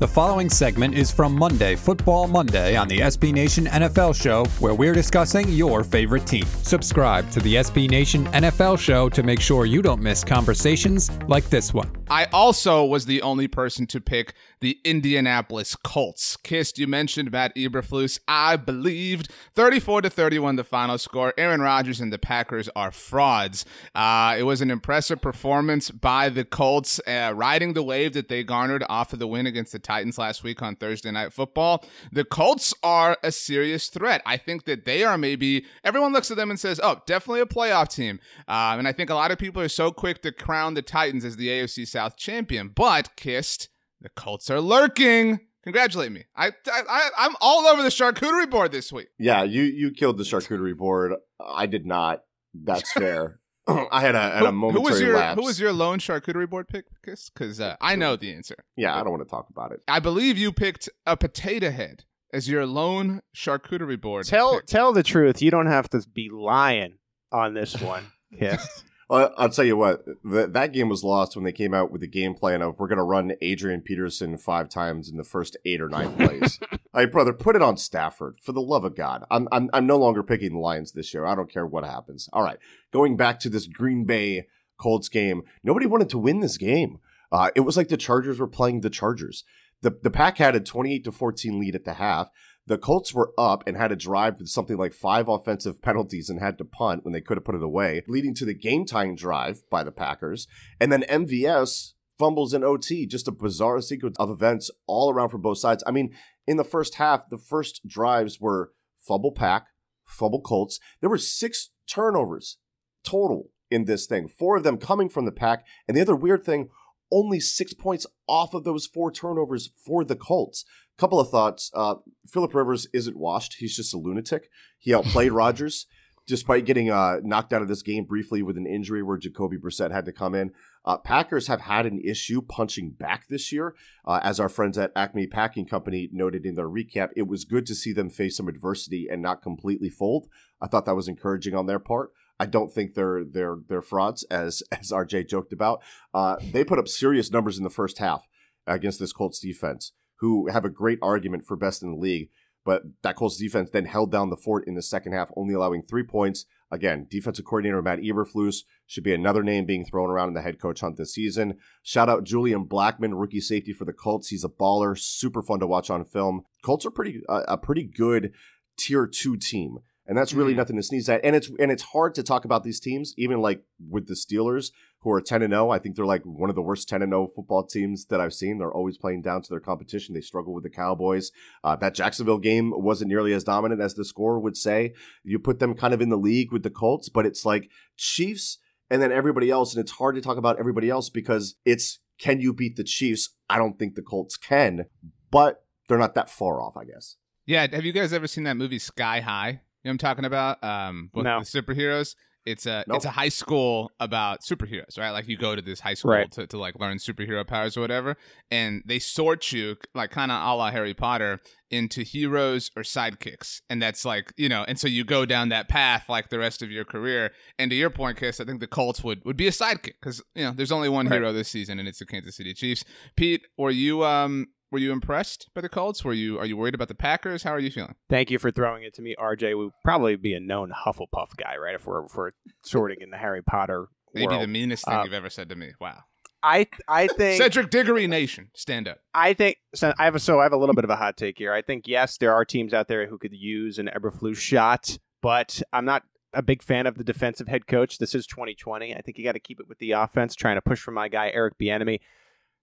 The following segment is from Monday, Football Monday, on the SB Nation NFL Show, where we're discussing your favorite team. Subscribe to the SB Nation NFL Show to make sure you don't miss conversations like this one. I also was the only person to pick the Indianapolis Colts. Kist, you mentioned Matt Eberflus. I believed 34 to 31 the final score. Aaron Rodgers and the Packers are frauds. Uh, it was an impressive performance by the Colts, uh, riding the wave that they garnered off of the win against the Titans last week on Thursday Night Football. The Colts are a serious threat. I think that they are maybe, everyone looks at them and says, oh, definitely a playoff team. Um, and I think a lot of people are so quick to crown the Titans as the AFC South champion. But, Kist, the Colts are lurking. Congratulate me. I, I, I'm all over the charcuterie board this week. Yeah, you you killed the charcuterie board. I did not. That's fair. I had a, had a momentary who was your lapse. Who was your lone charcuterie board pick, Kist? Because uh, I know the answer. Yeah, I don't want to talk about it. I believe you picked a potato head as your lone charcuterie board. Tell pick. tell the truth. You don't have to be lying on this one, Kist. Well, I'll tell you what, th- that game was lost when they came out with the game plan of we're going to run Adrian Peterson five times in the first eight or nine plays. hey, brother, put it on Stafford for the love of God. I'm, I'm I'm no longer picking the Lions this year. I don't care what happens. All right, going back to this Green Bay Colts game, nobody wanted to win this game. Uh, it was like the Chargers were playing the Chargers. The the Pack had a 28 to 14 lead at the half. The Colts were up and had a drive with something like five offensive penalties and had to punt when they could have put it away, leading to the game time drive by the Packers. And then MVS fumbles in OT, just a bizarre sequence of events all around from both sides. I mean, in the first half, the first drives were fumble Pack, fumble Colts. There were six turnovers total in this thing, four of them coming from the Pack. And the other weird thing, only six points off of those four turnovers for the Colts. Couple of thoughts. Uh, Philip Rivers isn't washed. He's just a lunatic. He outplayed Rodgers despite getting uh, knocked out of this game briefly with an injury where Jacoby Brissett had to come in. Uh, Packers have had an issue punching back this year. Uh, as our friends at Acme Packing Company noted in their recap, it was good to see them face some adversity and not completely fold. I thought that was encouraging on their part. I don't think they're they're they're frauds, as as RJ joked about. Uh, they put up serious numbers in the first half against this Colts defense, who have a great argument for best in the league. But that Colts defense then held down the fort in the second half, only allowing three points. Again, defensive coordinator Matt Eberflus should be another name being thrown around in the head coach hunt this season. Shout out Julian Blackmon, rookie safety for the Colts. He's a baller, super fun to watch on film. Colts are pretty uh, a pretty good tier two team and that's really mm. nothing to sneeze at. And it's and it's hard to talk about these teams, even like with the Steelers, who are ten and zero. I think they're like one of the worst ten and zero football teams that I've seen. They're always playing down to their competition. They struggle with the Cowboys. Uh, that Jacksonville game wasn't nearly as dominant as the score would say. You put them kind of in the league with the Colts, but it's like Chiefs and then everybody else, and it's hard to talk about everybody else because it's can you beat the Chiefs? I don't think the Colts can, but they're not that far off, I guess. Yeah, have you guys ever seen that movie Sky High? You know I'm talking about? Um, with no. the superheroes. It's a nope. it's a high school about superheroes, right? Like you go to this high school right. to, to like learn superhero powers or whatever, and they sort you like kind of a la Harry Potter into heroes or sidekicks, and that's like you know, and so you go down that path like the rest of your career. And to your point, Kist, I think the Colts would would be a sidekick because you know there's only one right. hero this season, and it's the Kansas City Chiefs. Pete, were you um were you impressed by the Colts? Were you are you worried about the Packers? How are you feeling? Thank you for throwing it to me, RJ. We'd probably be a known Hufflepuff guy, right? If we're if we're sorting in the Harry Potter. Maybe world. the meanest thing um, you've ever said to me. Wow. I I think Cedric Diggory Nation, stand up. I think so. I have a so I have a little bit of a hot take here. I think yes, there are teams out there who could use an Eberflus shot, but I'm not a big fan of the defensive head coach. This is 2020. I think you got to keep it with the offense, trying to push for my guy Eric Bieniemy.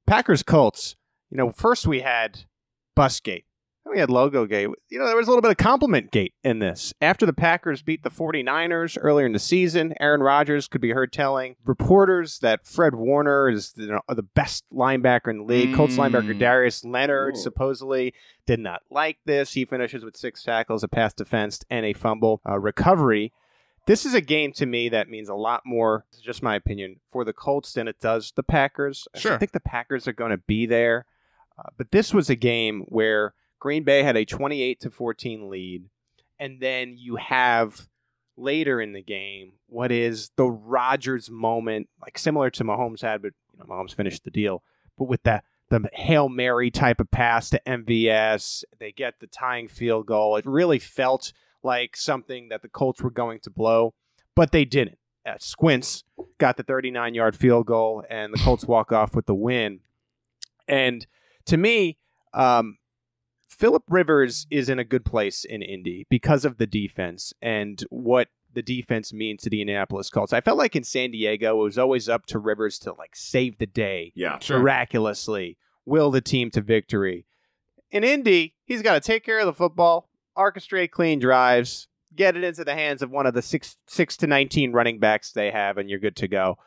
Packers Colts. You know, first we had Busgate. Then we had logo gate. You know, there was a little bit of compliment gate in this. After the Packers beat the 49ers earlier in the season, Aaron Rodgers could be heard telling reporters that Fred Warner is you know, the best linebacker in the league. Colts linebacker Mm. Darius Leonard Ooh. supposedly did not like this. He finishes with six tackles, a pass defense, and a fumble uh, recovery. This is a game to me that means a lot more, just my opinion, for the Colts than it does the Packers. Sure. I think the Packers are going to be there. Uh, but this was a game where Green Bay had a 28 to 14 lead. And then you have later in the game what is the Rodgers moment, like similar to Mahomes had, but you know, Mahomes finished the deal. But with the the Hail Mary type of pass to MVS, they get the tying field goal. It really felt like something that the Colts were going to blow, but they didn't. Uh, Squints got the 39 yard field goal, and the Colts walk off with the win. And to me, um, Philip Rivers is in a good place in Indy because of the defense and what the defense means to the Indianapolis Colts. I felt like in San Diego, it was always up to Rivers to like save the day Yeah. Sure. miraculously, will the team to victory. In Indy, he's got to take care of the football, orchestrate clean drives, get it into the hands of one of the six six to nineteen running backs they have, and you're good to go.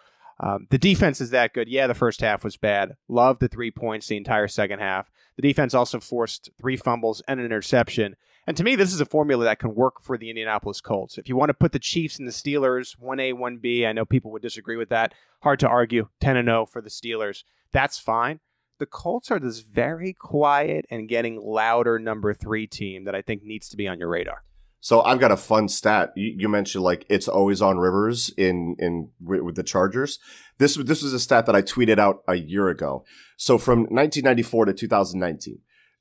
Um, the defense is that good. Yeah, the first half was bad. Love the three points the entire second half. The defense also forced three fumbles and an interception. And to me, this is a formula that can work for the Indianapolis Colts. If you want to put the Chiefs and the Steelers 1A, 1B, I know people would disagree with that. Hard to argue. 10 and 0 for the Steelers. That's fine. The Colts are this very quiet and getting louder number three team that I think needs to be on your radar. So I've got a fun stat. You, you mentioned like it's always on Rivers in in with the Chargers. This this was a stat that I tweeted out a year ago. So from 1994 to 2019,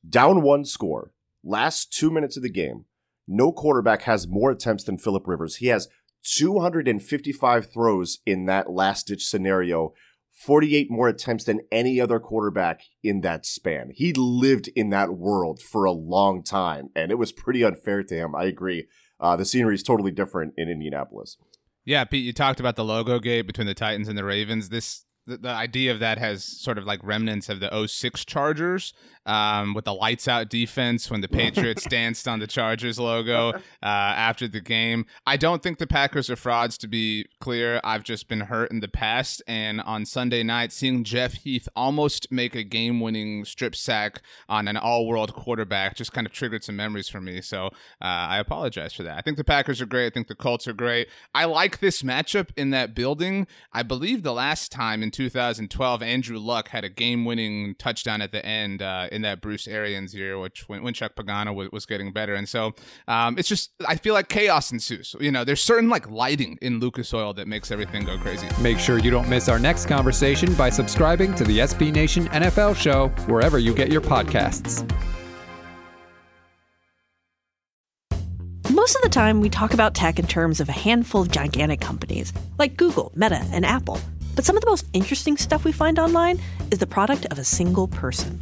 down one score, last two minutes of the game, no quarterback has more attempts than Philip Rivers. He has 255 throws in that last ditch scenario. 48 more attempts than any other quarterback in that span. He lived in that world for a long time, and it was pretty unfair to him. I agree. Uh, the scenery is totally different in Indianapolis. Yeah, Pete, you talked about the logo gate between the Titans and the Ravens. This the, the idea of that has sort of like remnants of the 06 Chargers um, with the lights out defense when the Patriots danced on the Chargers logo uh, after the game. I don't think the Packers are frauds, to be clear. I've just been hurt in the past. And on Sunday night, seeing Jeff Heath almost make a game winning strip sack on an all world quarterback just kind of triggered some memories for me. So uh, I apologize for that. I think the Packers are great. I think the Colts are great. I like this matchup in that building. I believe the last time in 2012, Andrew Luck had a game winning touchdown at the end uh, in that Bruce Arians year, which when, when Chuck Pagano was, was getting better. And so um, it's just, I feel like chaos ensues. You know, there's certain like lighting in Lucas Oil that makes everything go crazy. Make sure you don't miss our next conversation by subscribing to the SB Nation NFL show wherever you get your podcasts. Most of the time, we talk about tech in terms of a handful of gigantic companies, like Google, Meta, and Apple. But some of the most interesting stuff we find online is the product of a single person.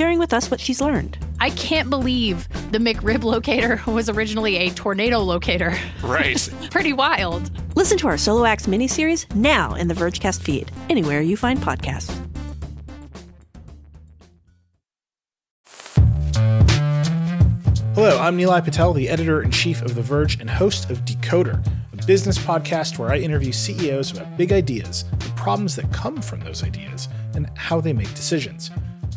sharing with us what she's learned. I can't believe the McRib locator was originally a tornado locator. Right. Pretty wild. Listen to our Solo Acts miniseries now in the Vergecast feed, anywhere you find podcasts. Hello, I'm Nilay Patel, the editor in chief of The Verge and host of Decoder, a business podcast where I interview CEOs about big ideas, the problems that come from those ideas, and how they make decisions.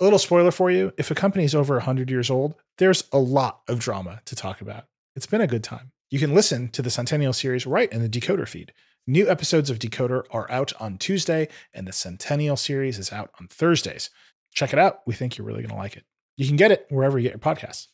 A little spoiler for you if a company is over 100 years old, there's a lot of drama to talk about. It's been a good time. You can listen to the Centennial series right in the Decoder feed. New episodes of Decoder are out on Tuesday, and the Centennial series is out on Thursdays. Check it out. We think you're really going to like it. You can get it wherever you get your podcasts.